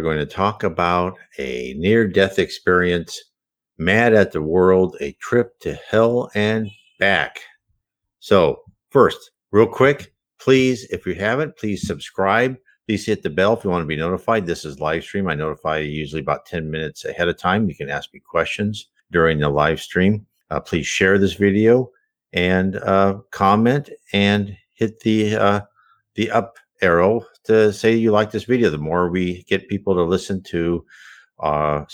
are going to talk about a near death experience, mad at the world, a trip to hell and back. So, first, real quick, please, if you haven't, please subscribe. Please hit the bell if you want to be notified. This is live stream. I notify you usually about 10 minutes ahead of time. You can ask me questions during the live stream. Uh, please share this video and uh, comment and hit the uh, the up arrow to say you like this video. The more we get people to listen to uh,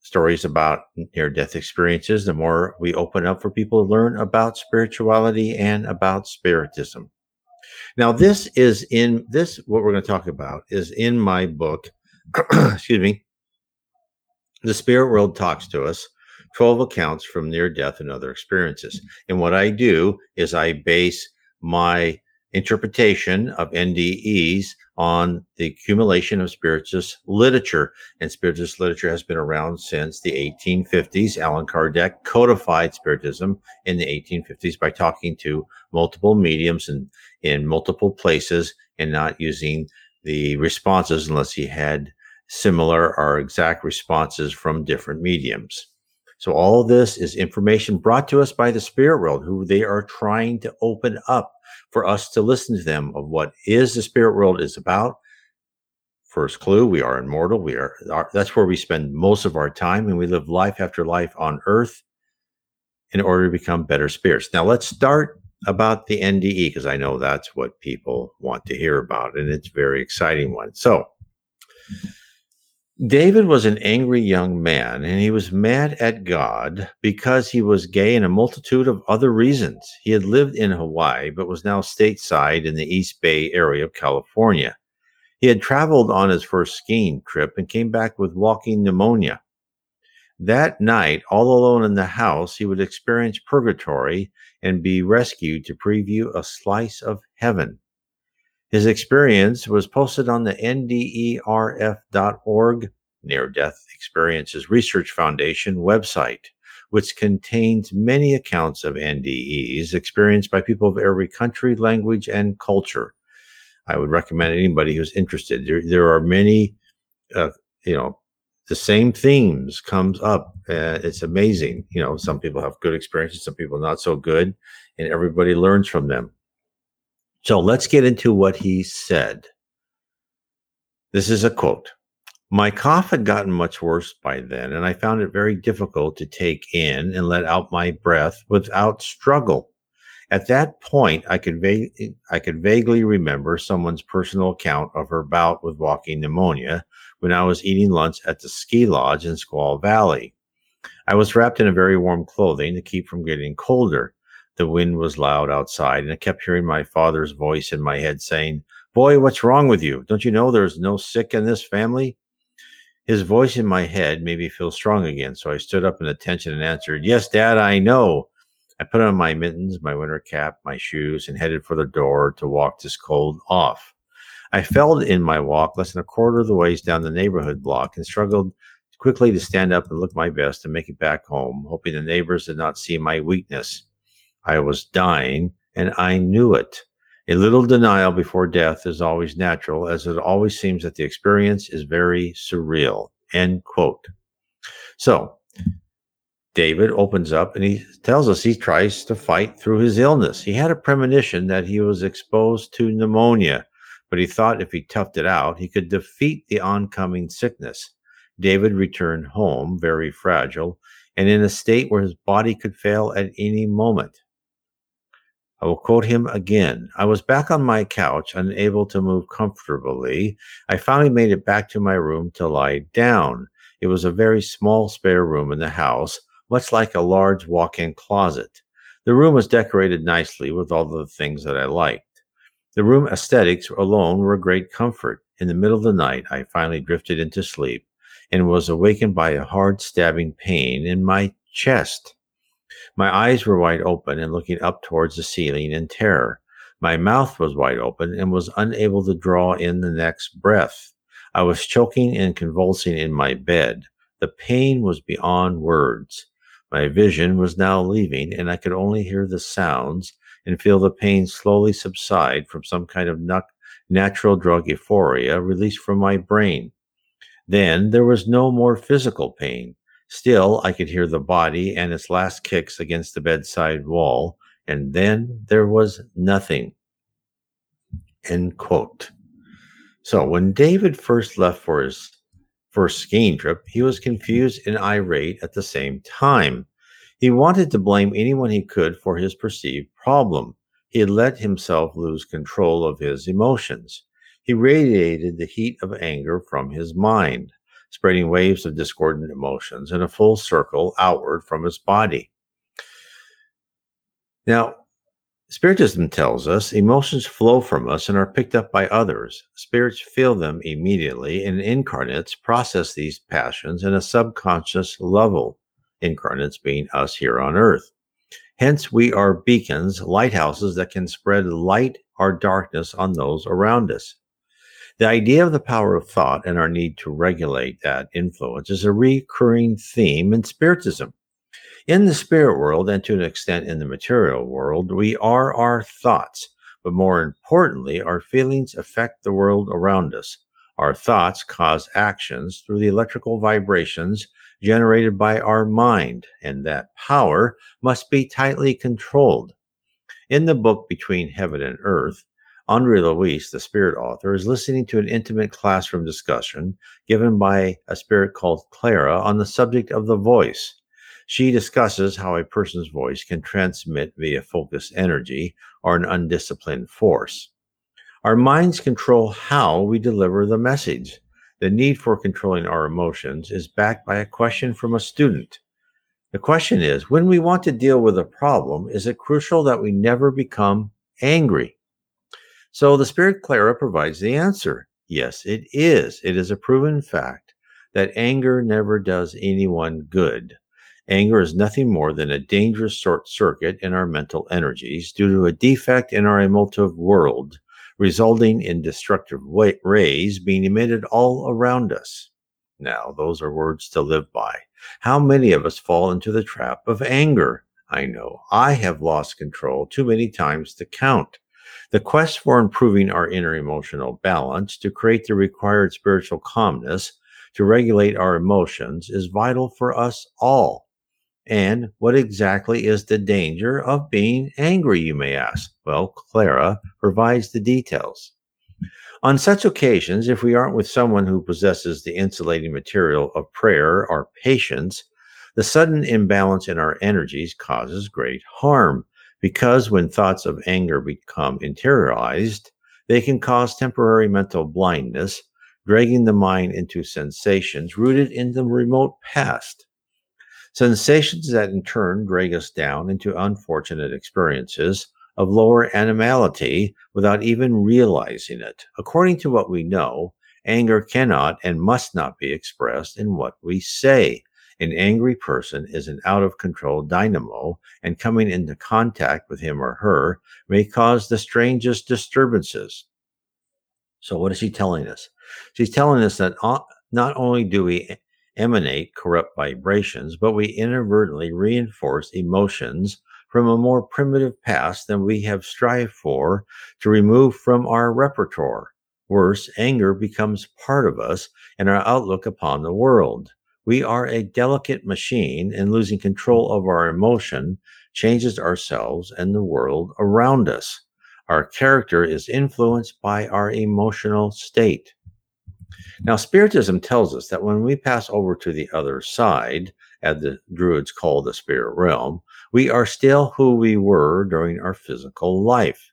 stories about near death experiences, the more we open up for people to learn about spirituality and about spiritism. Now, this is in this, what we're going to talk about is in my book, excuse me, The Spirit World Talks to Us 12 accounts from near death and other experiences. And what I do is I base my interpretation of NDEs on the accumulation of spiritist literature. And spiritist literature has been around since the 1850s. Allan Kardec codified spiritism in the 1850s by talking to multiple mediums and in multiple places and not using the responses unless he had similar or exact responses from different mediums. So all this is information brought to us by the spirit world, who they are trying to open up for us to listen to them of what is the spirit world is about. First clue, we are immortal. We are, are that's where we spend most of our time and we live life after life on earth in order to become better spirits. Now let's start about the NDE because I know that's what people want to hear about and it's a very exciting one. So David was an angry young man, and he was mad at God because he was gay and a multitude of other reasons. He had lived in Hawaii, but was now stateside in the East Bay area of California. He had traveled on his first skiing trip and came back with walking pneumonia. That night, all alone in the house, he would experience purgatory and be rescued to preview a slice of heaven. His experience was posted on the nderf.org Near Death Experiences Research Foundation website, which contains many accounts of NDEs experienced by people of every country, language, and culture. I would recommend anybody who's interested. There, there are many, uh, you know, the same themes comes up. Uh, it's amazing. You know, some people have good experiences, some people not so good, and everybody learns from them. So let's get into what he said. This is a quote. My cough had gotten much worse by then, and I found it very difficult to take in and let out my breath without struggle. At that point, I could, I could vaguely remember someone's personal account of her bout with walking pneumonia when I was eating lunch at the ski lodge in Squaw Valley. I was wrapped in a very warm clothing to keep from getting colder. The wind was loud outside, and I kept hearing my father's voice in my head saying, Boy, what's wrong with you? Don't you know there's no sick in this family? His voice in my head made me feel strong again, so I stood up in attention and answered, Yes, Dad, I know. I put on my mittens, my winter cap, my shoes, and headed for the door to walk this cold off. I failed in my walk less than a quarter of the ways down the neighborhood block and struggled quickly to stand up and look my best and make it back home, hoping the neighbors did not see my weakness. I was dying, and I knew it. A little denial before death is always natural, as it always seems that the experience is very surreal. End quote. So, David opens up and he tells us he tries to fight through his illness. He had a premonition that he was exposed to pneumonia, but he thought if he toughed it out, he could defeat the oncoming sickness. David returned home, very fragile, and in a state where his body could fail at any moment. I will quote him again. I was back on my couch, unable to move comfortably. I finally made it back to my room to lie down. It was a very small spare room in the house, much like a large walk in closet. The room was decorated nicely with all the things that I liked. The room aesthetics alone were a great comfort. In the middle of the night, I finally drifted into sleep and was awakened by a hard stabbing pain in my chest. My eyes were wide open and looking up towards the ceiling in terror. My mouth was wide open and was unable to draw in the next breath. I was choking and convulsing in my bed. The pain was beyond words. My vision was now leaving, and I could only hear the sounds and feel the pain slowly subside from some kind of natural drug euphoria released from my brain. Then there was no more physical pain. Still, I could hear the body and its last kicks against the bedside wall, and then there was nothing. End quote. So when David first left for his first skiing trip, he was confused and irate at the same time. He wanted to blame anyone he could for his perceived problem. He had let himself lose control of his emotions. He radiated the heat of anger from his mind, spreading waves of discordant emotions in a full circle outward from his body. Now, Spiritism tells us emotions flow from us and are picked up by others. Spirits feel them immediately, and incarnates process these passions in a subconscious level, incarnates being us here on earth. Hence, we are beacons, lighthouses that can spread light or darkness on those around us. The idea of the power of thought and our need to regulate that influence is a recurring theme in Spiritism. In the spirit world, and to an extent in the material world, we are our thoughts, but more importantly, our feelings affect the world around us. Our thoughts cause actions through the electrical vibrations generated by our mind, and that power must be tightly controlled. In the book Between Heaven and Earth, Andre Luiz, the spirit author, is listening to an intimate classroom discussion given by a spirit called Clara on the subject of the voice. She discusses how a person's voice can transmit via focused energy or an undisciplined force. Our minds control how we deliver the message. The need for controlling our emotions is backed by a question from a student. The question is when we want to deal with a problem, is it crucial that we never become angry? So the Spirit Clara provides the answer. Yes, it is. It is a proven fact that anger never does anyone good. Anger is nothing more than a dangerous short circuit in our mental energies due to a defect in our emotive world, resulting in destructive rays being emitted all around us. Now, those are words to live by. How many of us fall into the trap of anger? I know I have lost control too many times to count. The quest for improving our inner emotional balance to create the required spiritual calmness to regulate our emotions is vital for us all. And what exactly is the danger of being angry, you may ask? Well, Clara provides the details. On such occasions, if we aren't with someone who possesses the insulating material of prayer or patience, the sudden imbalance in our energies causes great harm because when thoughts of anger become interiorized, they can cause temporary mental blindness, dragging the mind into sensations rooted in the remote past. Sensations that in turn drag us down into unfortunate experiences of lower animality without even realizing it. According to what we know, anger cannot and must not be expressed in what we say. An angry person is an out of control dynamo, and coming into contact with him or her may cause the strangest disturbances. So, what is she telling us? She's telling us that not only do we emanate corrupt vibrations, but we inadvertently reinforce emotions from a more primitive past than we have strived for to remove from our repertoire. Worse, anger becomes part of us and our outlook upon the world. We are a delicate machine, and losing control of our emotion changes ourselves and the world around us. Our character is influenced by our emotional state. Now, Spiritism tells us that when we pass over to the other side, as the Druids call the spirit realm, we are still who we were during our physical life.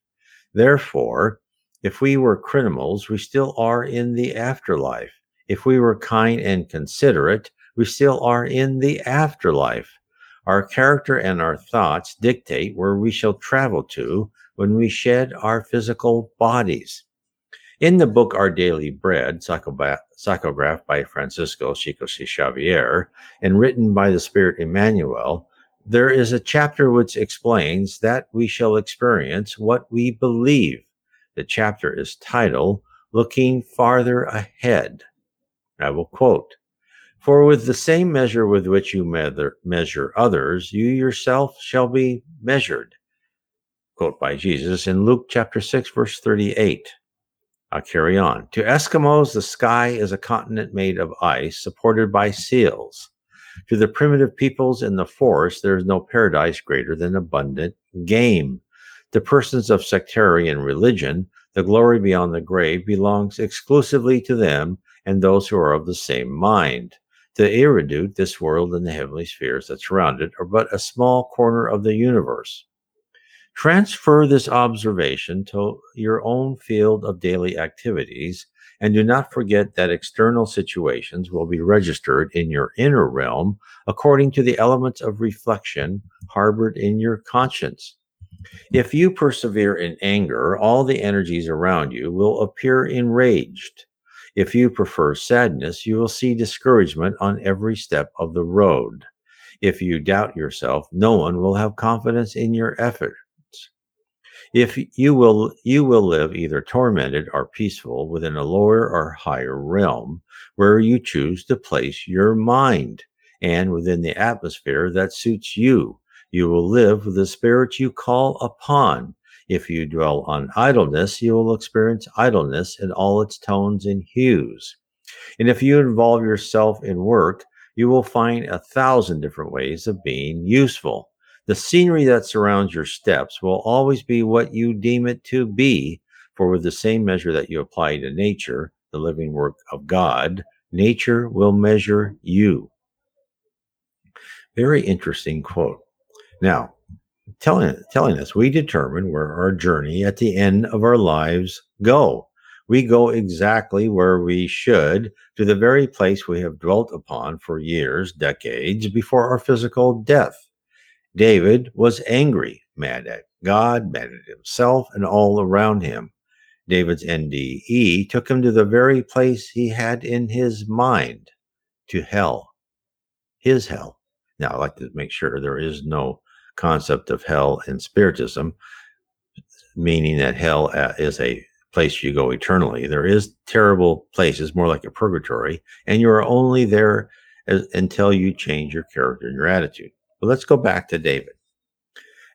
Therefore, if we were criminals, we still are in the afterlife. If we were kind and considerate, we still are in the afterlife. Our character and our thoughts dictate where we shall travel to when we shed our physical bodies. In the book Our Daily Bread, psychographed by Francisco Chico C. Xavier and written by the Spirit Emmanuel, there is a chapter which explains that we shall experience what we believe. The chapter is titled Looking Farther Ahead. I will quote for with the same measure with which you measure others, you yourself shall be measured. Quote by Jesus in Luke chapter 6, verse 38. I'll carry on. To Eskimos, the sky is a continent made of ice supported by seals. To the primitive peoples in the forest, there is no paradise greater than abundant game. To persons of sectarian religion, the glory beyond the grave belongs exclusively to them and those who are of the same mind. The erudite, this world and the heavenly spheres that surround it are but a small corner of the universe. Transfer this observation to your own field of daily activities, and do not forget that external situations will be registered in your inner realm according to the elements of reflection harbored in your conscience. If you persevere in anger, all the energies around you will appear enraged. If you prefer sadness, you will see discouragement on every step of the road. If you doubt yourself, no one will have confidence in your efforts. if you will you will live either tormented or peaceful within a lower or higher realm where you choose to place your mind and within the atmosphere that suits you you will live with the spirit you call upon if you dwell on idleness you will experience idleness in all its tones and hues and if you involve yourself in work you will find a thousand different ways of being useful the scenery that surrounds your steps will always be what you deem it to be, for with the same measure that you apply to nature, the living work of God, nature will measure you. Very interesting quote. Now, telling, telling us we determine where our journey at the end of our lives go. We go exactly where we should to the very place we have dwelt upon for years, decades before our physical death. David was angry, mad at God, mad at himself, and all around him. David's NDE took him to the very place he had in his mind, to hell, his hell. Now, I'd like to make sure there is no concept of hell in Spiritism, meaning that hell uh, is a place you go eternally. There is terrible places, more like a purgatory, and you are only there as, until you change your character and your attitude. But let's go back to David.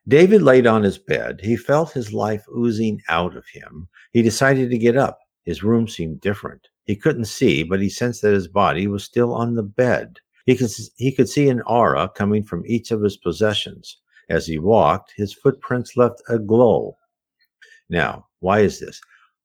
David laid on his bed. He felt his life oozing out of him. He decided to get up. His room seemed different. He couldn't see, but he sensed that his body was still on the bed. He could, he could see an aura coming from each of his possessions. As he walked, his footprints left a glow. Now, why is this?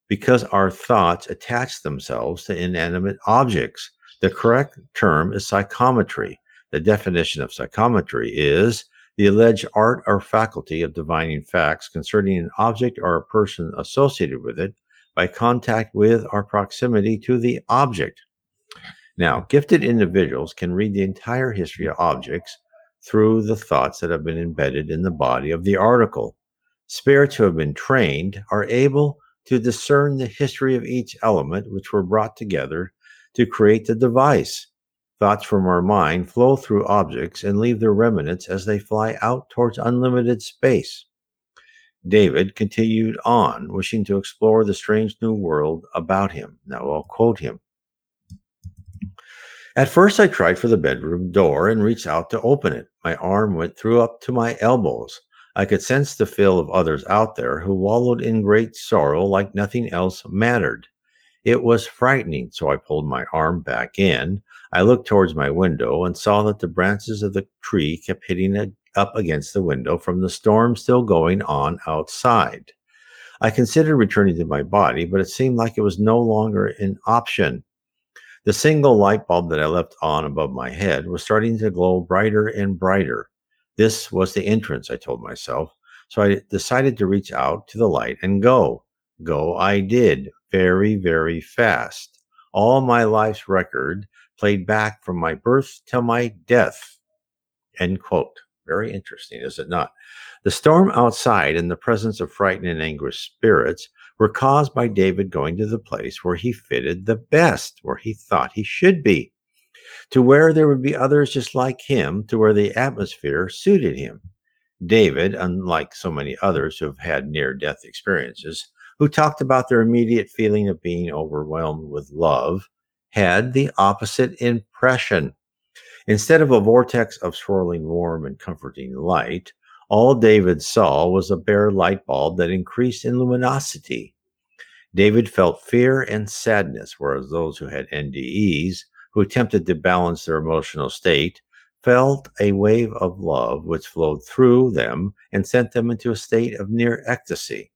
Because our thoughts attach themselves to inanimate objects. The correct term is psychometry. The definition of psychometry is the alleged art or faculty of divining facts concerning an object or a person associated with it by contact with or proximity to the object. Now, gifted individuals can read the entire history of objects through the thoughts that have been embedded in the body of the article. Spirits who have been trained are able to discern the history of each element which were brought together to create the device. Thoughts from our mind flow through objects and leave their remnants as they fly out towards unlimited space. David continued on, wishing to explore the strange new world about him. Now I'll quote him. At first, I tried for the bedroom door and reached out to open it. My arm went through up to my elbows. I could sense the feel of others out there who wallowed in great sorrow like nothing else mattered. It was frightening, so I pulled my arm back in. I looked towards my window and saw that the branches of the tree kept hitting up against the window from the storm still going on outside. I considered returning to my body, but it seemed like it was no longer an option. The single light bulb that I left on above my head was starting to glow brighter and brighter. This was the entrance, I told myself. So I decided to reach out to the light and go. Go I did, very, very fast. All my life's record played back from my birth till my death. End quote. Very interesting, is it not? The storm outside and the presence of frightened and anguished spirits were caused by David going to the place where he fitted the best, where he thought he should be, to where there would be others just like him, to where the atmosphere suited him. David, unlike so many others who have had near death experiences, who talked about their immediate feeling of being overwhelmed with love, had the opposite impression. Instead of a vortex of swirling warm and comforting light, all David saw was a bare light bulb that increased in luminosity. David felt fear and sadness, whereas those who had NDEs, who attempted to balance their emotional state, felt a wave of love which flowed through them and sent them into a state of near ecstasy.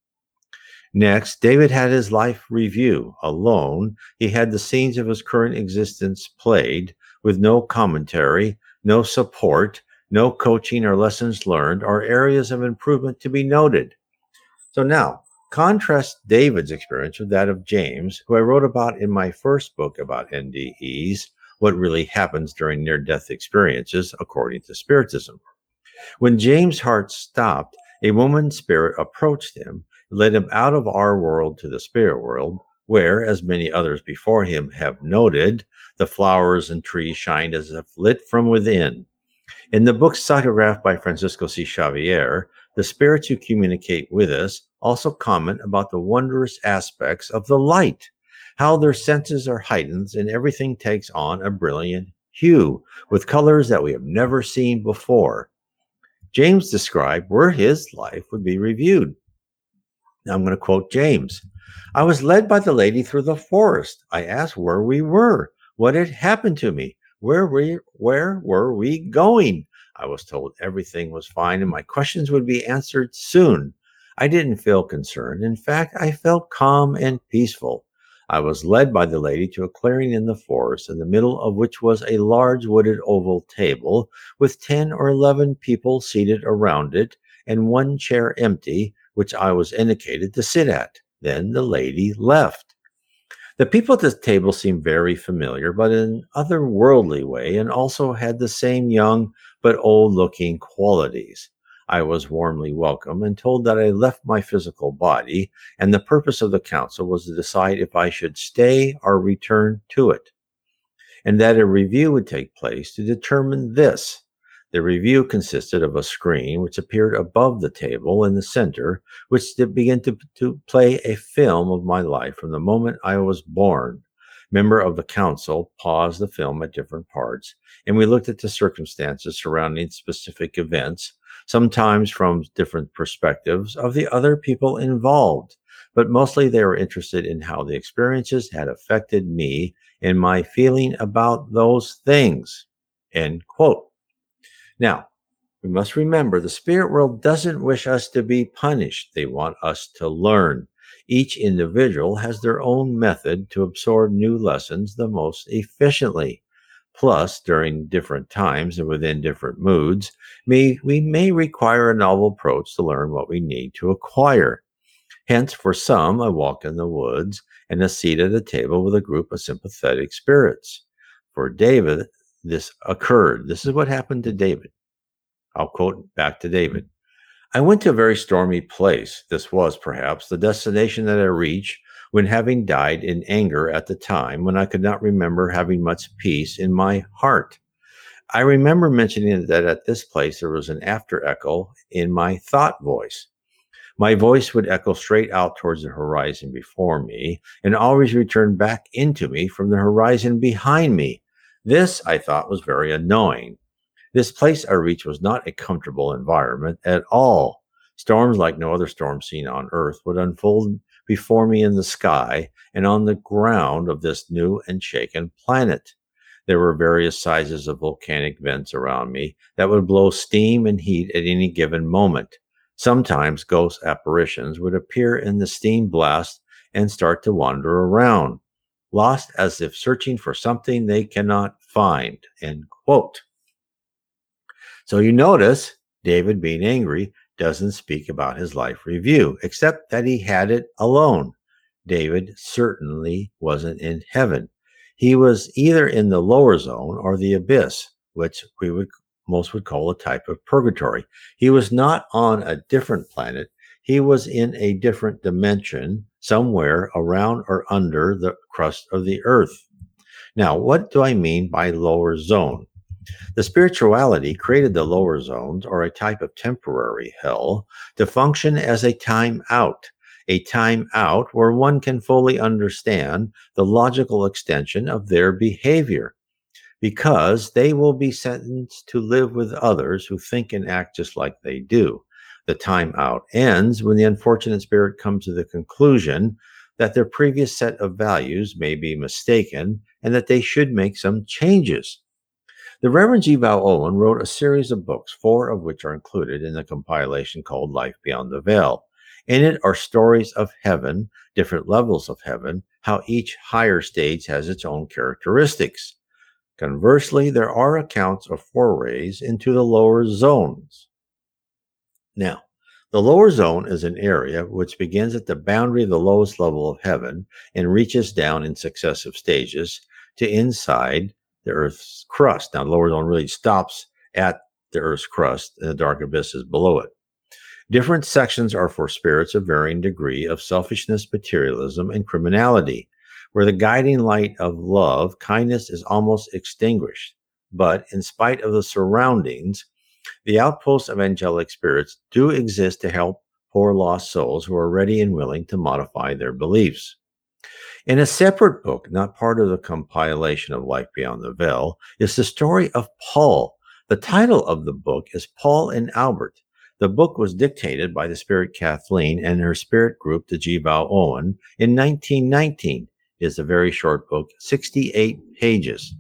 Next, David had his life review. Alone, he had the scenes of his current existence played with no commentary, no support, no coaching or lessons learned, or areas of improvement to be noted. So now, contrast David's experience with that of James, who I wrote about in my first book about NDEs, what really happens during near death experiences, according to Spiritism. When James' heart stopped, a woman's spirit approached him, led him out of our world to the spirit world, where, as many others before him have noted, the flowers and trees shined as if lit from within. In the book psychographed by Francisco C. Xavier, the spirits who communicate with us also comment about the wondrous aspects of the light how their senses are heightened and everything takes on a brilliant hue with colors that we have never seen before. James described where his life would be reviewed. Now I'm going to quote James. I was led by the lady through the forest. I asked where we were, what had happened to me, where we where were we going. I was told everything was fine and my questions would be answered soon. I didn't feel concerned. In fact, I felt calm and peaceful. I was led by the lady to a clearing in the forest, in the middle of which was a large wooded oval table with 10 or 11 people seated around it and one chair empty, which I was indicated to sit at. Then the lady left. The people at the table seemed very familiar, but in an otherworldly way, and also had the same young but old looking qualities. I was warmly welcomed and told that I left my physical body, and the purpose of the council was to decide if I should stay or return to it, and that a review would take place to determine this. The review consisted of a screen which appeared above the table in the center, which began to, to play a film of my life from the moment I was born member of the council paused the film at different parts, and we looked at the circumstances surrounding specific events, sometimes from different perspectives of the other people involved. But mostly they were interested in how the experiences had affected me and my feeling about those things. End quote. Now, we must remember the spirit world doesn't wish us to be punished. They want us to learn. Each individual has their own method to absorb new lessons the most efficiently. Plus, during different times and within different moods, may, we may require a novel approach to learn what we need to acquire. Hence, for some, a walk in the woods and a seat at a table with a group of sympathetic spirits. For David, this occurred. This is what happened to David. I'll quote back to mm-hmm. David. I went to a very stormy place. This was, perhaps, the destination that I reached when having died in anger at the time when I could not remember having much peace in my heart. I remember mentioning that at this place there was an after echo in my thought voice. My voice would echo straight out towards the horizon before me and always return back into me from the horizon behind me. This, I thought, was very annoying. This place I reached was not a comfortable environment at all. Storms like no other storm seen on Earth would unfold before me in the sky and on the ground of this new and shaken planet. There were various sizes of volcanic vents around me that would blow steam and heat at any given moment. Sometimes ghost apparitions would appear in the steam blast and start to wander around, lost as if searching for something they cannot find. End quote. So you notice David being angry doesn't speak about his life review, except that he had it alone. David certainly wasn't in heaven. He was either in the lower zone or the abyss, which we would most would call a type of purgatory. He was not on a different planet. He was in a different dimension, somewhere around or under the crust of the earth. Now, what do I mean by lower zone? The spirituality created the lower zones, or a type of temporary hell, to function as a time out, a time out where one can fully understand the logical extension of their behavior, because they will be sentenced to live with others who think and act just like they do. The time out ends when the unfortunate spirit comes to the conclusion that their previous set of values may be mistaken and that they should make some changes. The Reverend G. Vale Owen wrote a series of books, four of which are included in the compilation called Life Beyond the Veil. In it are stories of heaven, different levels of heaven, how each higher stage has its own characteristics. Conversely, there are accounts of forays into the lower zones. Now, the lower zone is an area which begins at the boundary of the lowest level of heaven and reaches down in successive stages to inside the Earth's crust. Now, the lower zone really stops at the Earth's crust and the dark abysses below it. Different sections are for spirits of varying degree of selfishness, materialism, and criminality, where the guiding light of love, kindness is almost extinguished. But in spite of the surroundings, the outposts of angelic spirits do exist to help poor lost souls who are ready and willing to modify their beliefs. In a separate book, not part of the compilation of Life Beyond the Veil, is the story of Paul. The title of the book is Paul and Albert. The book was dictated by the spirit Kathleen and her spirit group, the. Vale Owen, in 1919. It is a very short book, 68 pages.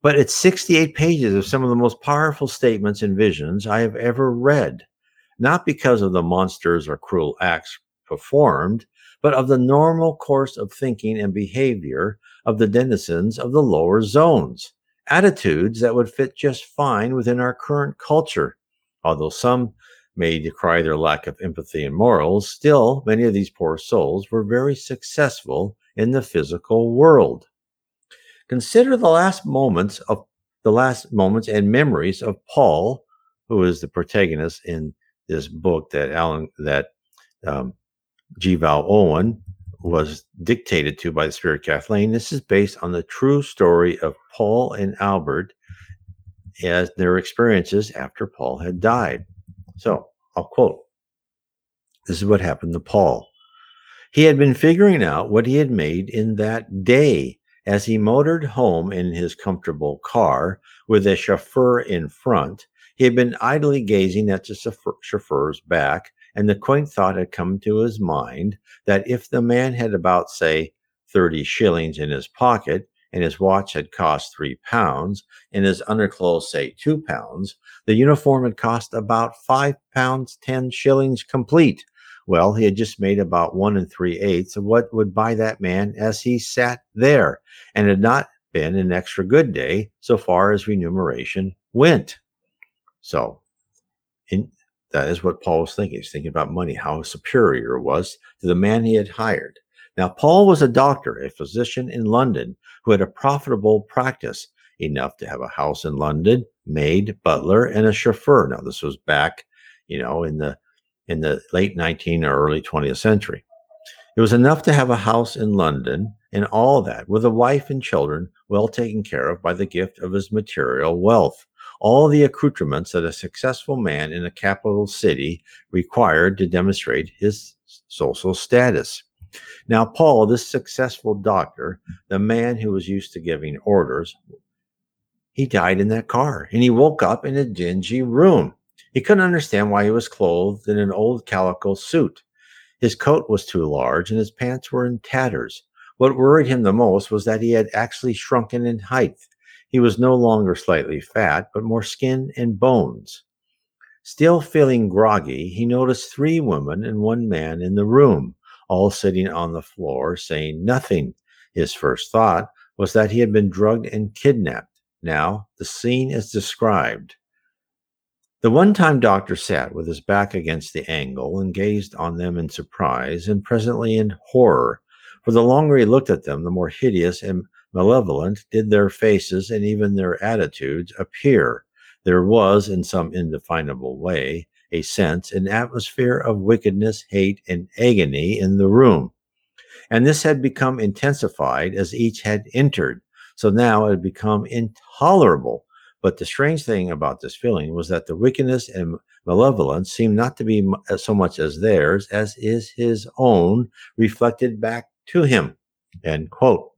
But it's 68 pages of some of the most powerful statements and visions I have ever read, not because of the monsters or cruel acts performed, but of the normal course of thinking and behavior of the denizens of the lower zones, attitudes that would fit just fine within our current culture. Although some may decry their lack of empathy and morals, still, many of these poor souls were very successful in the physical world. Consider the last moments of the last moments and memories of Paul, who is the protagonist in this book that Alan that um, G. Vale Owen was dictated to by the Spirit Kathleen. This is based on the true story of Paul and Albert as their experiences after Paul had died. So I'll quote This is what happened to Paul. He had been figuring out what he had made in that day as he motored home in his comfortable car with a chauffeur in front. He had been idly gazing at the chauffeur's back and the quaint thought had come to his mind that if the man had about, say, 30 shillings in his pocket, and his watch had cost three pounds, and his underclothes, say, two pounds, the uniform had cost about five pounds, 10 shillings complete. Well, he had just made about one and three eighths of what would buy that man as he sat there, and had not been an extra good day so far as remuneration went. So, in, that is what Paul was thinking. He's thinking about money, how superior it was to the man he had hired. Now, Paul was a doctor, a physician in London who had a profitable practice, enough to have a house in London, maid, butler, and a chauffeur. Now, this was back, you know, in the in the late 19th or early 20th century. It was enough to have a house in London and all that, with a wife and children well taken care of by the gift of his material wealth all the accoutrements that a successful man in a capital city required to demonstrate his social status. Now, Paul, this successful doctor, the man who was used to giving orders, he died in that car and he woke up in a dingy room. He couldn't understand why he was clothed in an old calico suit. His coat was too large and his pants were in tatters. What worried him the most was that he had actually shrunken in height. He was no longer slightly fat, but more skin and bones. Still feeling groggy, he noticed three women and one man in the room, all sitting on the floor, saying nothing. His first thought was that he had been drugged and kidnapped. Now, the scene is described. The one time doctor sat with his back against the angle and gazed on them in surprise and presently in horror. For the longer he looked at them, the more hideous and malevolent did their faces and even their attitudes appear. There was, in some indefinable way, a sense, an atmosphere of wickedness, hate, and agony in the room. And this had become intensified as each had entered. So now it had become intolerable. But the strange thing about this feeling was that the wickedness and malevolence seemed not to be uh, so much as theirs as is his own reflected back to him. End quote.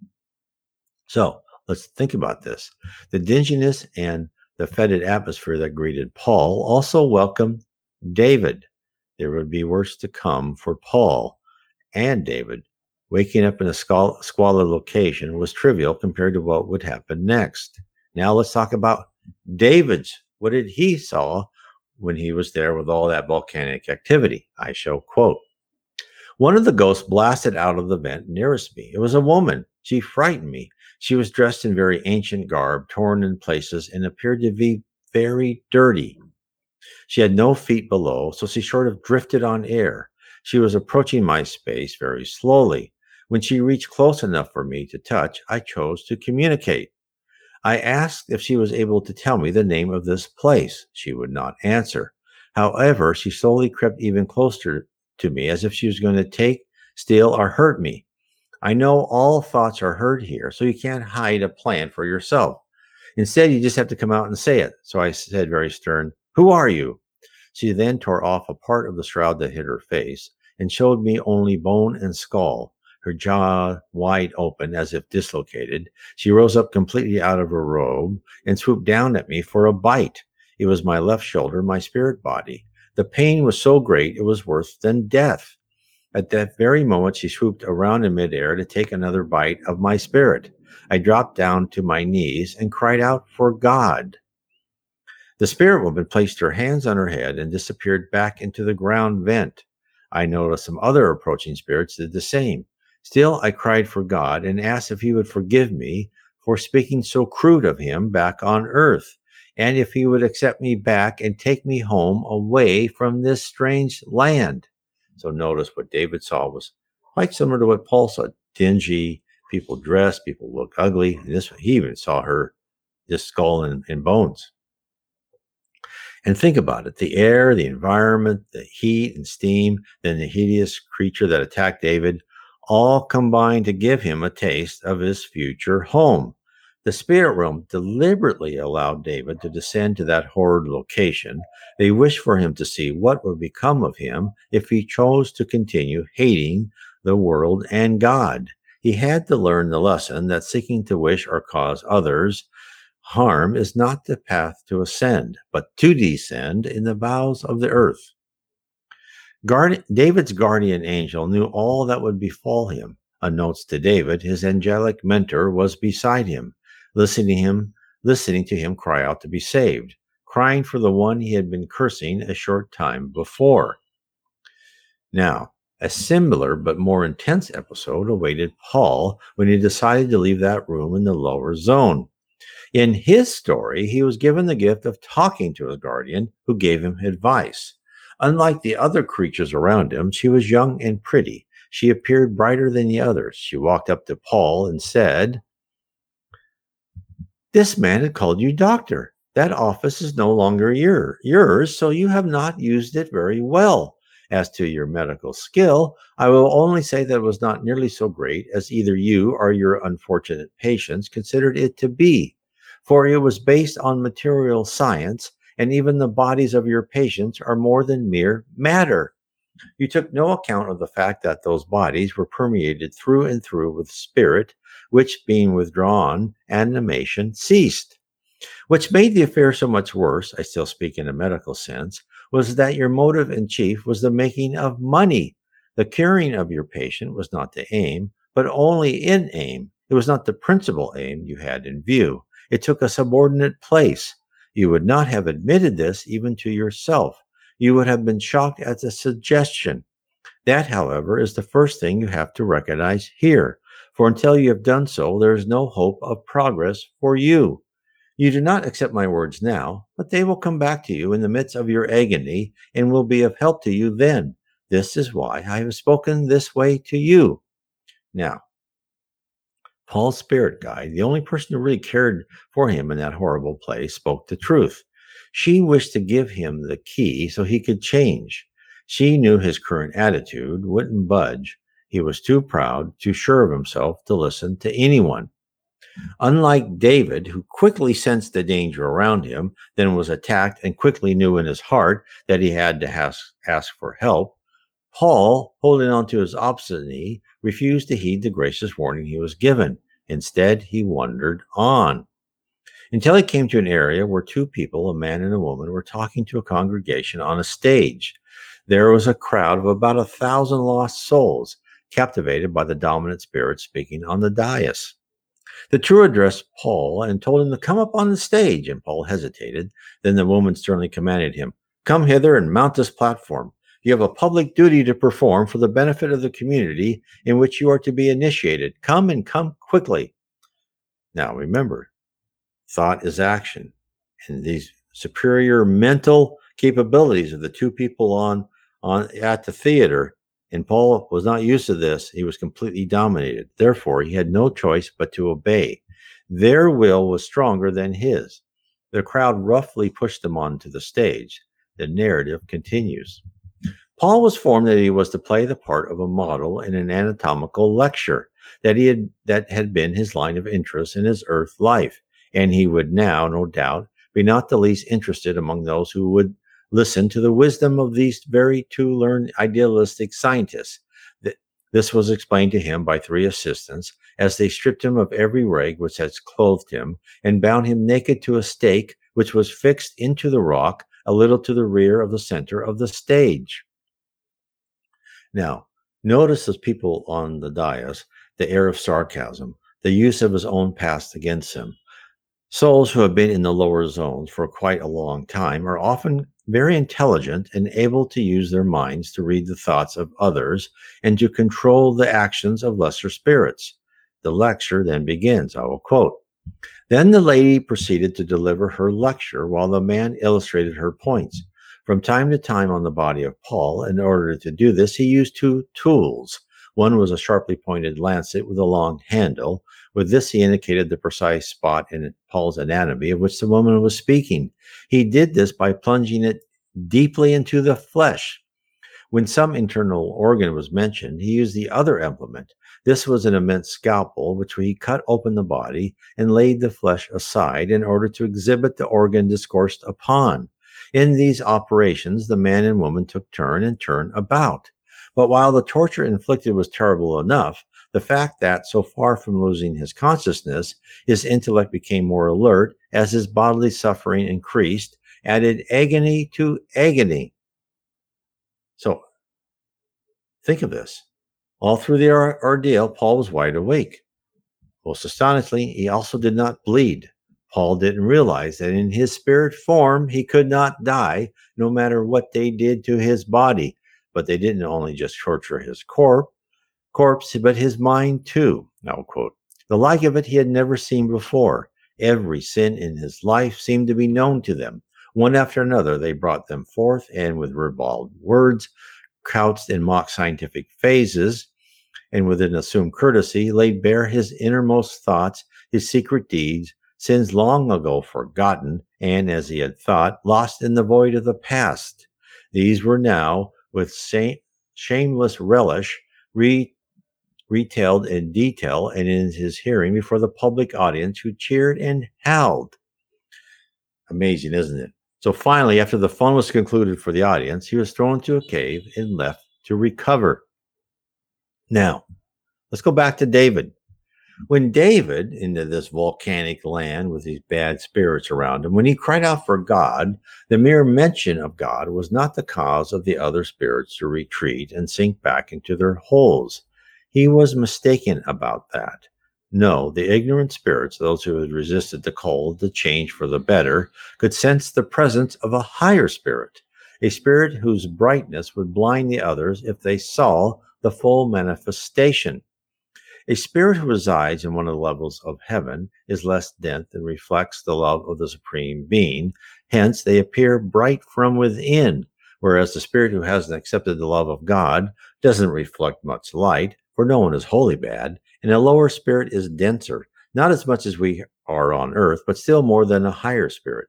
So let's think about this. The dinginess and the fetid atmosphere that greeted Paul also welcomed David. There would be worse to come for Paul and David Waking up in a squalid location was trivial compared to what would happen next. Now let's talk about David's. What did he saw when he was there with all that volcanic activity? I show quote. One of the ghosts blasted out of the vent nearest me. It was a woman. She frightened me. She was dressed in very ancient garb, torn in places, and appeared to be very dirty. She had no feet below, so she sort of drifted on air. She was approaching my space very slowly. When she reached close enough for me to touch, I chose to communicate. I asked if she was able to tell me the name of this place. She would not answer. However, she slowly crept even closer to me as if she was going to take, steal, or hurt me. I know all thoughts are heard here, so you can't hide a plan for yourself. Instead, you just have to come out and say it. So I said very stern, Who are you? She then tore off a part of the shroud that hid her face and showed me only bone and skull, her jaw wide open as if dislocated. She rose up completely out of her robe and swooped down at me for a bite. It was my left shoulder, my spirit body. The pain was so great it was worse than death. At that very moment, she swooped around in midair to take another bite of my spirit. I dropped down to my knees and cried out for God. The spirit woman placed her hands on her head and disappeared back into the ground vent. I noticed some other approaching spirits did the same. Still, I cried for God and asked if He would forgive me for speaking so crude of Him back on earth and if he would accept me back and take me home away from this strange land. So notice what David saw was quite similar to what Paul saw dingy, people dressed, people look ugly. And this he even saw her just skull and, and bones. And think about it the air, the environment, the heat and steam, then the hideous creature that attacked David all combined to give him a taste of his future home. The spirit realm deliberately allowed David to descend to that horrid location. They wished for him to see what would become of him if he chose to continue hating the world and God. He had to learn the lesson that seeking to wish or cause others harm is not the path to ascend, but to descend in the bowels of the earth. Guard- David's guardian angel knew all that would befall him. Unnotes to David, his angelic mentor was beside him listening to him, listening to him cry out to be saved, crying for the one he had been cursing a short time before. Now, a similar but more intense episode awaited Paul when he decided to leave that room in the lower zone. In his story, he was given the gift of talking to his guardian, who gave him advice. Unlike the other creatures around him, she was young and pretty. She appeared brighter than the others. She walked up to Paul and said, this man had called you doctor. That office is no longer your, yours, so you have not used it very well. As to your medical skill, I will only say that it was not nearly so great as either you or your unfortunate patients considered it to be, for it was based on material science, and even the bodies of your patients are more than mere matter. You took no account of the fact that those bodies were permeated through and through with spirit, which being withdrawn, animation ceased. Which made the affair so much worse, I still speak in a medical sense, was that your motive in chief was the making of money. The curing of your patient was not the aim, but only in aim. It was not the principal aim you had in view. It took a subordinate place. You would not have admitted this even to yourself you would have been shocked at the suggestion. That, however, is the first thing you have to recognize here, for until you have done so, there is no hope of progress for you. You do not accept my words now, but they will come back to you in the midst of your agony and will be of help to you then. This is why I have spoken this way to you. Now, Paul's spirit guide, the only person who really cared for him in that horrible place, spoke the truth. She wished to give him the key so he could change. She knew his current attitude wouldn't budge. He was too proud, too sure of himself to listen to anyone. Unlike David, who quickly sensed the danger around him, then was attacked and quickly knew in his heart that he had to ask, ask for help, Paul, holding on to his obstinacy, refused to heed the gracious warning he was given. Instead, he wandered on until he came to an area where two people, a man and a woman, were talking to a congregation on a stage. There was a crowd of about a thousand lost souls. captivated by the dominant spirit speaking on the dais. The two addressed Paul and told him to come up on the stage, and Paul hesitated. Then the woman sternly commanded him, Come hither and mount this platform. You have a public duty to perform for the benefit of the community in which you are to be initiated. Come and come quickly. Now remember, thought is action. And these superior mental capabilities of the two people on, on at the theater, and Paul was not used to this, he was completely dominated. Therefore, he had no choice but to obey. Their will was stronger than his. The crowd roughly pushed him onto the stage. The narrative continues. Paul was formed that he was to play the part of a model in an anatomical lecture that he had that had been his line of interest in his earth life, and he would now, no doubt, be not the least interested among those who would listen to the wisdom of these very two learned idealistic scientists. This was explained to him by three assistants as they stripped him of every rag which had clothed him and bound him naked to a stake which was fixed into the rock a little to the rear of the center of the stage. Now, notice as people on the dais the air of sarcasm, the use of his own past against him. Souls who have been in the lower zones for quite a long time are often very intelligent and able to use their minds to read the thoughts of others and to control the actions of lesser spirits. The lecture then begins. I will quote. Then the lady proceeded to deliver her lecture while the man illustrated her points. From time to time on the body of Paul, in order to do this, he used two tools. One was a sharply pointed lancet with a long handle. With this, he indicated the precise spot in Paul's anatomy of which the woman was speaking. He did this by plunging it deeply into the flesh. When some internal organ was mentioned, he used the other implement. This was an immense scalpel, which he cut open the body and laid the flesh aside in order to exhibit the organ discoursed upon. In these operations, the man and woman took turn and turn about. But while the torture inflicted was terrible enough, the fact that, so far from losing his consciousness, his intellect became more alert as his bodily suffering increased, added agony to agony. So, think of this. All through the ordeal, Paul was wide awake. Most astonishingly, he also did not bleed. Paul didn't realize that in his spirit form, he could not die no matter what they did to his body. But they didn't only just torture his corpse, corpse, but his mind too. Now, quote, the like of it he had never seen before. Every sin in his life seemed to be known to them. One after another, they brought them forth, and with ribald words, couched in mock scientific phases, and with an assumed courtesy, laid bare his innermost thoughts, his secret deeds, sins long ago forgotten, and, as he had thought, lost in the void of the past. These were now, with shameless relish, re- retailed in detail and in his hearing before the public audience who cheered and howled. Amazing, isn't it? So finally, after the fun was concluded for the audience, he was thrown into a cave and left to recover. Now, let's go back to David. When David, into this volcanic land with these bad spirits around him, when he cried out for God, the mere mention of God was not the cause of the other spirits to retreat and sink back into their holes. He was mistaken about that. No, the ignorant spirits, those who had resisted the call to change for the better, could sense the presence of a higher spirit, a spirit whose brightness would blind the others if they saw the full manifestation. A spirit who resides in one of the levels of heaven is less dense and reflects the love of the Supreme Being. Hence, they appear bright from within, whereas the spirit who hasn't accepted the love of God doesn't reflect much light, for no one is wholly bad, and a lower spirit is denser, not as much as we are on earth, but still more than a higher spirit.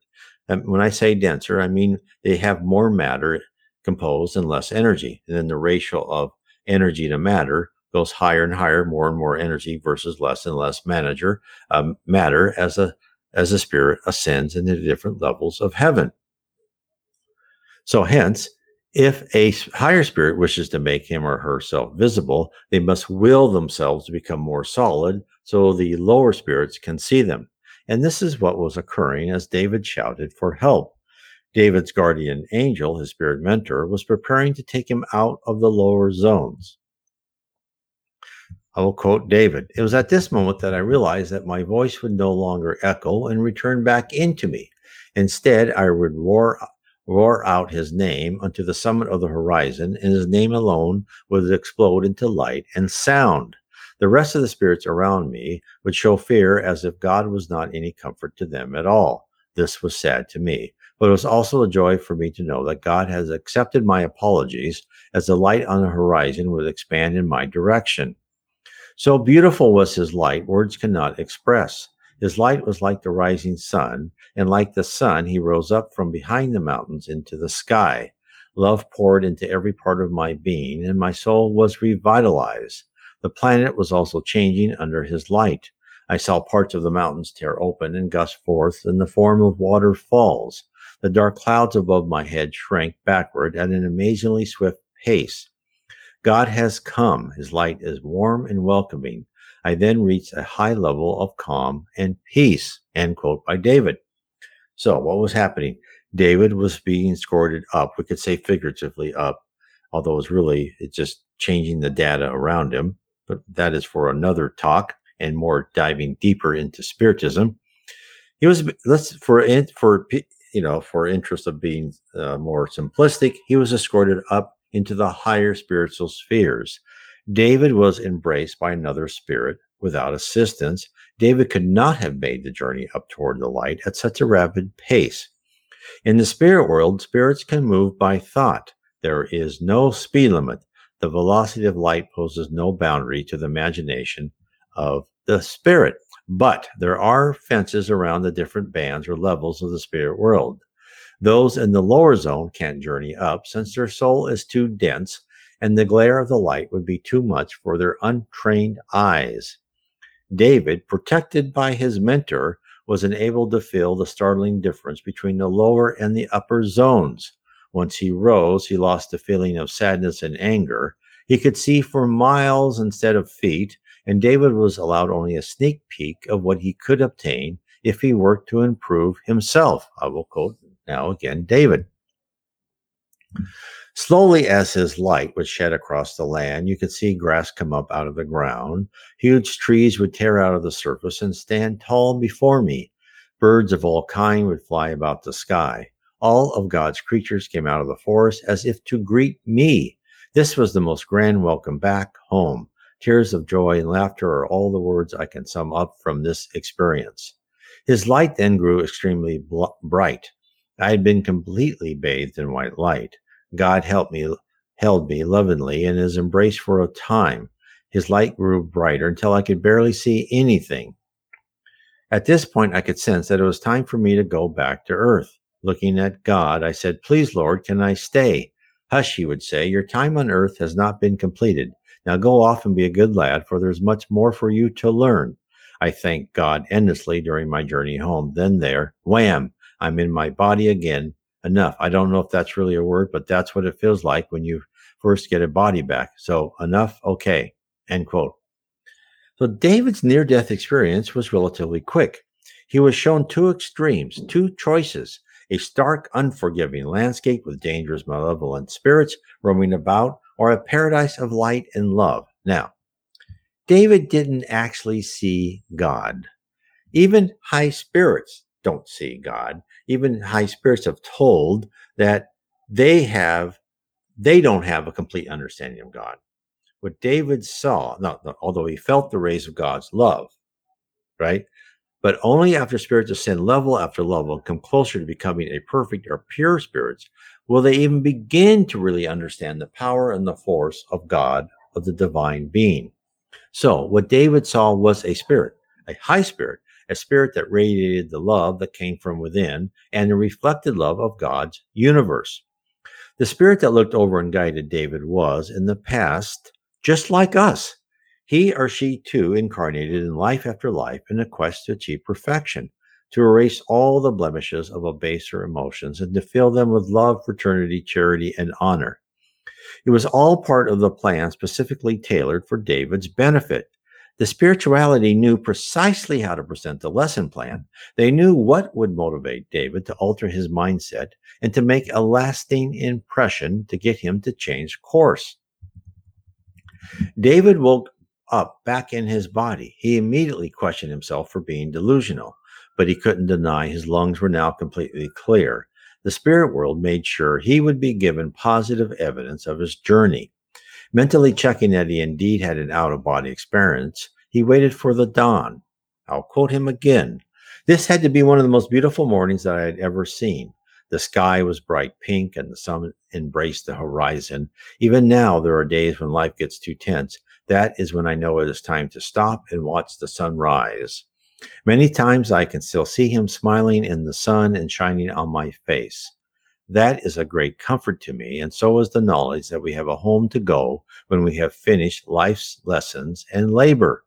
And when I say denser, I mean they have more matter composed and less energy. And then the ratio of energy to matter goes higher and higher, more and more energy versus less and less manager um, matter as a as a spirit ascends into different levels of heaven. So, hence, if a higher spirit wishes to make him or herself visible, they must will themselves to become more solid so the lower spirits can see them. And this is what was occurring as David shouted for help. David's guardian angel, his spirit mentor, was preparing to take him out of the lower zones. I will quote David It was at this moment that I realized that my voice would no longer echo and return back into me. Instead, I would roar, roar out his name unto the summit of the horizon, and his name alone would explode into light and sound. The rest of the spirits around me would show fear as if God was not any comfort to them at all. This was sad to me, but it was also a joy for me to know that God has accepted my apologies as the light on the horizon would expand in my direction. So beautiful was his light, words cannot express. His light was like the rising sun, and like the sun, he rose up from behind the mountains into the sky. Love poured into every part of my being, and my soul was revitalized. The planet was also changing under his light. I saw parts of the mountains tear open and gust forth in the form of waterfalls. The dark clouds above my head shrank backward at an amazingly swift pace. God has come. His light is warm and welcoming. I then reached a high level of calm and peace. End quote by David. So what was happening? David was being escorted up. We could say figuratively up, although it's really it's just changing the data around him. But that is for another talk and more diving deeper into spiritism. He was let's for for you know for interest of being uh, more simplistic. He was escorted up into the higher spiritual spheres. David was embraced by another spirit without assistance. David could not have made the journey up toward the light at such a rapid pace. In the spirit world, spirits can move by thought. There is no speed limit. The velocity of light poses no boundary to the imagination of the spirit. But there are fences around the different bands or levels of the spirit world. Those in the lower zone can't journey up since their soul is too dense and the glare of the light would be too much for their untrained eyes. David, protected by his mentor, was enabled to feel the startling difference between the lower and the upper zones. Once he rose, he lost the feeling of sadness and anger. He could see for miles instead of feet, and David was allowed only a sneak peek of what he could obtain if he worked to improve himself. I will quote now again, David. Slowly, as his light would shed across the land, you could see grass come up out of the ground. Huge trees would tear out of the surface and stand tall before me. Birds of all kind would fly about the sky. All of God's creatures came out of the forest as if to greet me. This was the most grand welcome back home. Tears of joy and laughter are all the words I can sum up from this experience. His light then grew extremely bl- bright. I had been completely bathed in white light. God helped me, held me lovingly in his embrace for a time. His light grew brighter until I could barely see anything. At this point, I could sense that it was time for me to go back to earth. Looking at God, I said, Please, Lord, can I stay? Hush, he would say, Your time on earth has not been completed. Now go off and be a good lad, for there's much more for you to learn. I thanked God endlessly during my journey home. Then there, wham, I'm in my body again. Enough. I don't know if that's really a word, but that's what it feels like when you first get a body back. So enough. Okay. End quote. So David's near death experience was relatively quick. He was shown two extremes, two choices a stark, unforgiving landscape with dangerous, malevolent spirits roaming about, or a paradise of light and love. Now, David didn't actually see God. Even high spirits don't see God even high spirits have told that they have they don't have a complete understanding of God. What David saw, not, although he felt the rays of God's love, right? But only after spirits ascend level after level, come closer to becoming a perfect or pure spirits, will they even begin to really understand the power and the force of God, of the divine being. So, what David saw was a spirit, a high spirit, a spirit that radiated the love that came from within and the reflected love of God's universe. The spirit that looked over and guided David was, in the past, just like us. He or she too incarnated in life after life in a quest to achieve perfection, to erase all the blemishes of a baser emotions and to fill them with love, fraternity, charity, and honor. It was all part of the plan specifically tailored for David's benefit. The spirituality knew precisely how to present the lesson plan. They knew what would motivate David to alter his mindset and to make a lasting impression to get him to change course. David woke up back in his body. He immediately questioned himself for being delusional, but he couldn't deny his lungs were now completely clear. The spirit world made sure he would be given positive evidence of his journey. Mentally checking that he indeed had an out of body experience, he waited for the dawn. I'll quote him again. This had to be one of the most beautiful mornings that I had ever seen. The sky was bright pink and the sun embraced the horizon. Even now, there are days when life gets too tense. That is when I know it is time to stop and watch the sun rise. Many times I can still see him smiling in the sun and shining on my face. That is a great comfort to me, and so is the knowledge that we have a home to go when we have finished life's lessons and labor.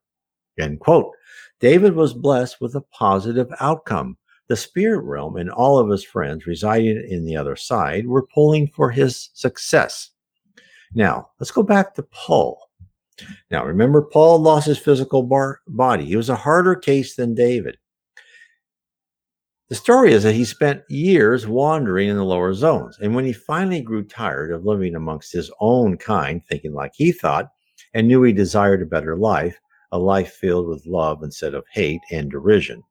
End quote. David was blessed with a positive outcome. The spirit realm and all of his friends residing in the other side were pulling for his success. Now, let's go back to Paul. Now, remember, Paul lost his physical bar- body. He was a harder case than David. The story is that he spent years wandering in the lower zones. And when he finally grew tired of living amongst his own kind, thinking like he thought, and knew he desired a better life, a life filled with love instead of hate and derision.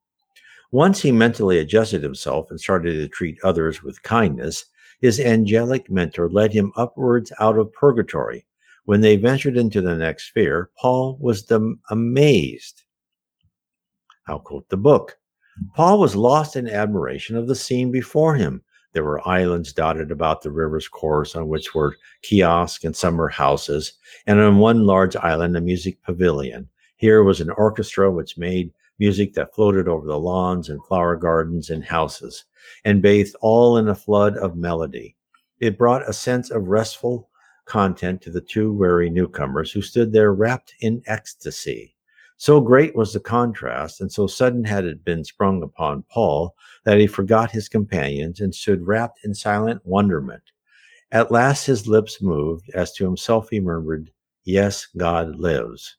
Once he mentally adjusted himself and started to treat others with kindness, his angelic mentor led him upwards out of purgatory. When they ventured into the next sphere, Paul was amazed. I'll quote the book. Paul was lost in admiration of the scene before him. There were islands dotted about the river's course on which were kiosks and summer houses, and on one large island, a music pavilion. Here was an orchestra which made music that floated over the lawns and flower gardens and houses, and bathed all in a flood of melody. It brought a sense of restful content to the two weary newcomers who stood there wrapped in ecstasy. So great was the contrast, and so sudden had it been sprung upon Paul, that he forgot his companions and stood wrapped in silent wonderment. At last his lips moved, as to himself he murmured, Yes, God lives.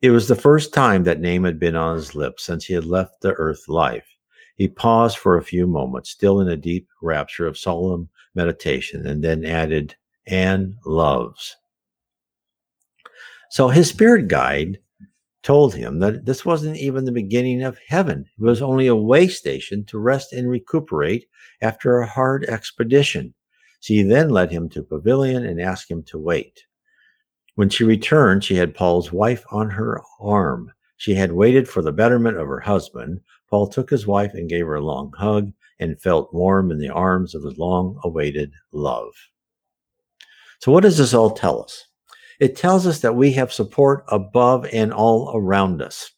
It was the first time that name had been on his lips since he had left the earth life. He paused for a few moments, still in a deep rapture of solemn meditation, and then added, and loves. So his spirit guide told him that this wasn't even the beginning of heaven. It was only a way station to rest and recuperate after a hard expedition. She then led him to a pavilion and asked him to wait. When she returned, she had Paul's wife on her arm. She had waited for the betterment of her husband. Paul took his wife and gave her a long hug and felt warm in the arms of his long awaited love. So, what does this all tell us? It tells us that we have support above and all around us.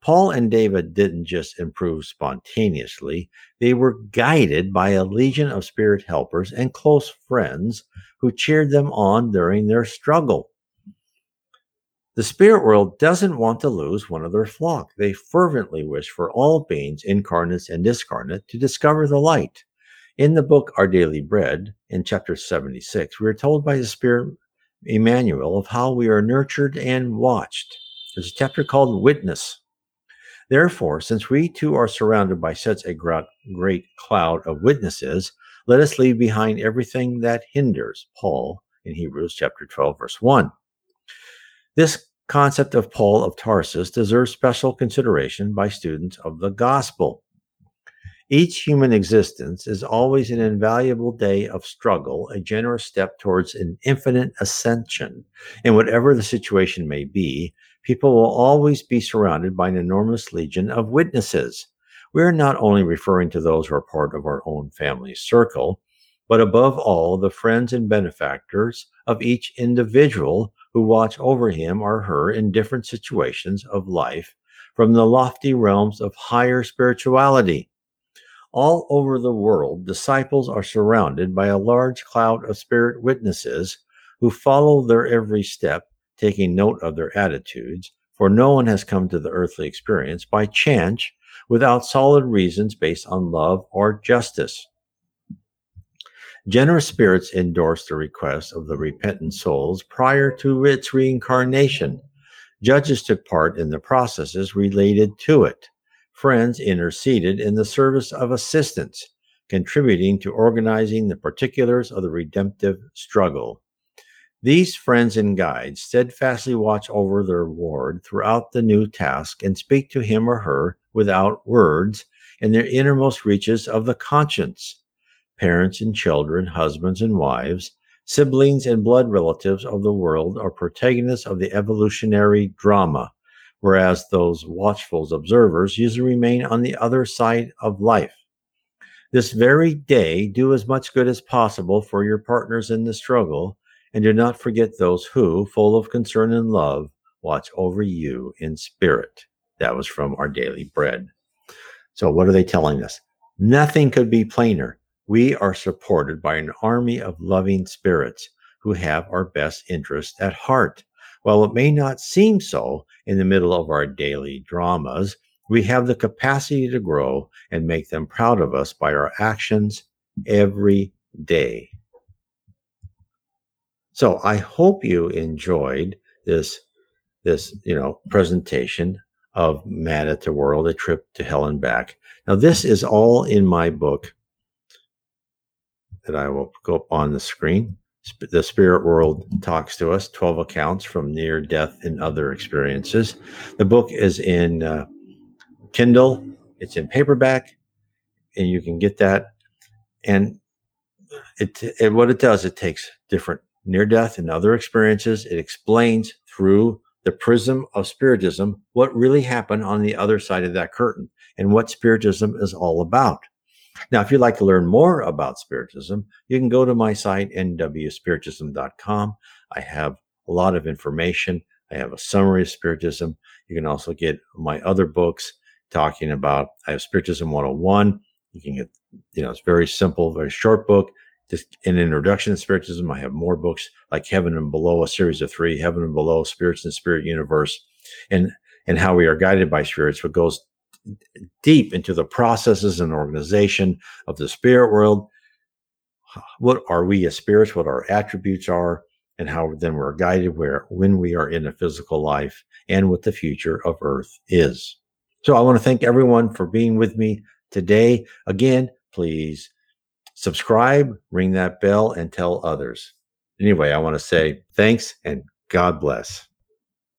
Paul and David didn't just improve spontaneously, they were guided by a legion of spirit helpers and close friends who cheered them on during their struggle. The spirit world doesn't want to lose one of their flock. They fervently wish for all beings, incarnate and discarnate, to discover the light. In the book Our Daily Bread, in chapter 76, we are told by the Spirit Emmanuel of how we are nurtured and watched. There's a chapter called Witness. Therefore, since we too are surrounded by such a great cloud of witnesses, let us leave behind everything that hinders. Paul in Hebrews chapter 12, verse 1. This concept of Paul of Tarsus deserves special consideration by students of the gospel. Each human existence is always an invaluable day of struggle, a generous step towards an infinite ascension. And whatever the situation may be, people will always be surrounded by an enormous legion of witnesses. We are not only referring to those who are part of our own family circle, but above all, the friends and benefactors of each individual who watch over him or her in different situations of life from the lofty realms of higher spirituality. All over the world, disciples are surrounded by a large cloud of spirit witnesses who follow their every step, taking note of their attitudes, for no one has come to the earthly experience by chance without solid reasons based on love or justice. Generous spirits endorsed the request of the repentant souls prior to its reincarnation. Judges took part in the processes related to it. Friends interceded in the service of assistance, contributing to organizing the particulars of the redemptive struggle. These friends and guides steadfastly watch over their ward throughout the new task and speak to him or her without words in their innermost reaches of the conscience. Parents and children, husbands and wives, siblings and blood relatives of the world are protagonists of the evolutionary drama, whereas those watchful observers usually remain on the other side of life. This very day, do as much good as possible for your partners in the struggle, and do not forget those who, full of concern and love, watch over you in spirit. That was from our daily bread. So, what are they telling us? Nothing could be plainer. We are supported by an army of loving spirits who have our best interests at heart. While it may not seem so in the middle of our daily dramas, we have the capacity to grow and make them proud of us by our actions every day. So I hope you enjoyed this this you know presentation of Mad at the World, a trip to hell and back. Now this is all in my book, that I will go up on the screen. The spirit world talks to us 12 accounts from near death and other experiences. The book is in uh, Kindle, it's in paperback, and you can get that. And it, it what it does, it takes different near death and other experiences. It explains through the prism of spiritism what really happened on the other side of that curtain and what spiritism is all about. Now, if you'd like to learn more about Spiritism, you can go to my site, nwspiritism.com. I have a lot of information. I have a summary of Spiritism. You can also get my other books talking about, I have Spiritism 101. You can get, you know, it's very simple, very short book. Just an introduction to Spiritism. I have more books like Heaven and Below, a series of three, Heaven and Below, Spirits and Spirit Universe, and and how we are guided by spirits, what goes deep into the processes and organization of the spirit world. What are we as spirits? What our attributes are, and how then we're guided where when we are in a physical life and what the future of Earth is. So I want to thank everyone for being with me today. Again, please subscribe, ring that bell, and tell others. Anyway, I want to say thanks and God bless.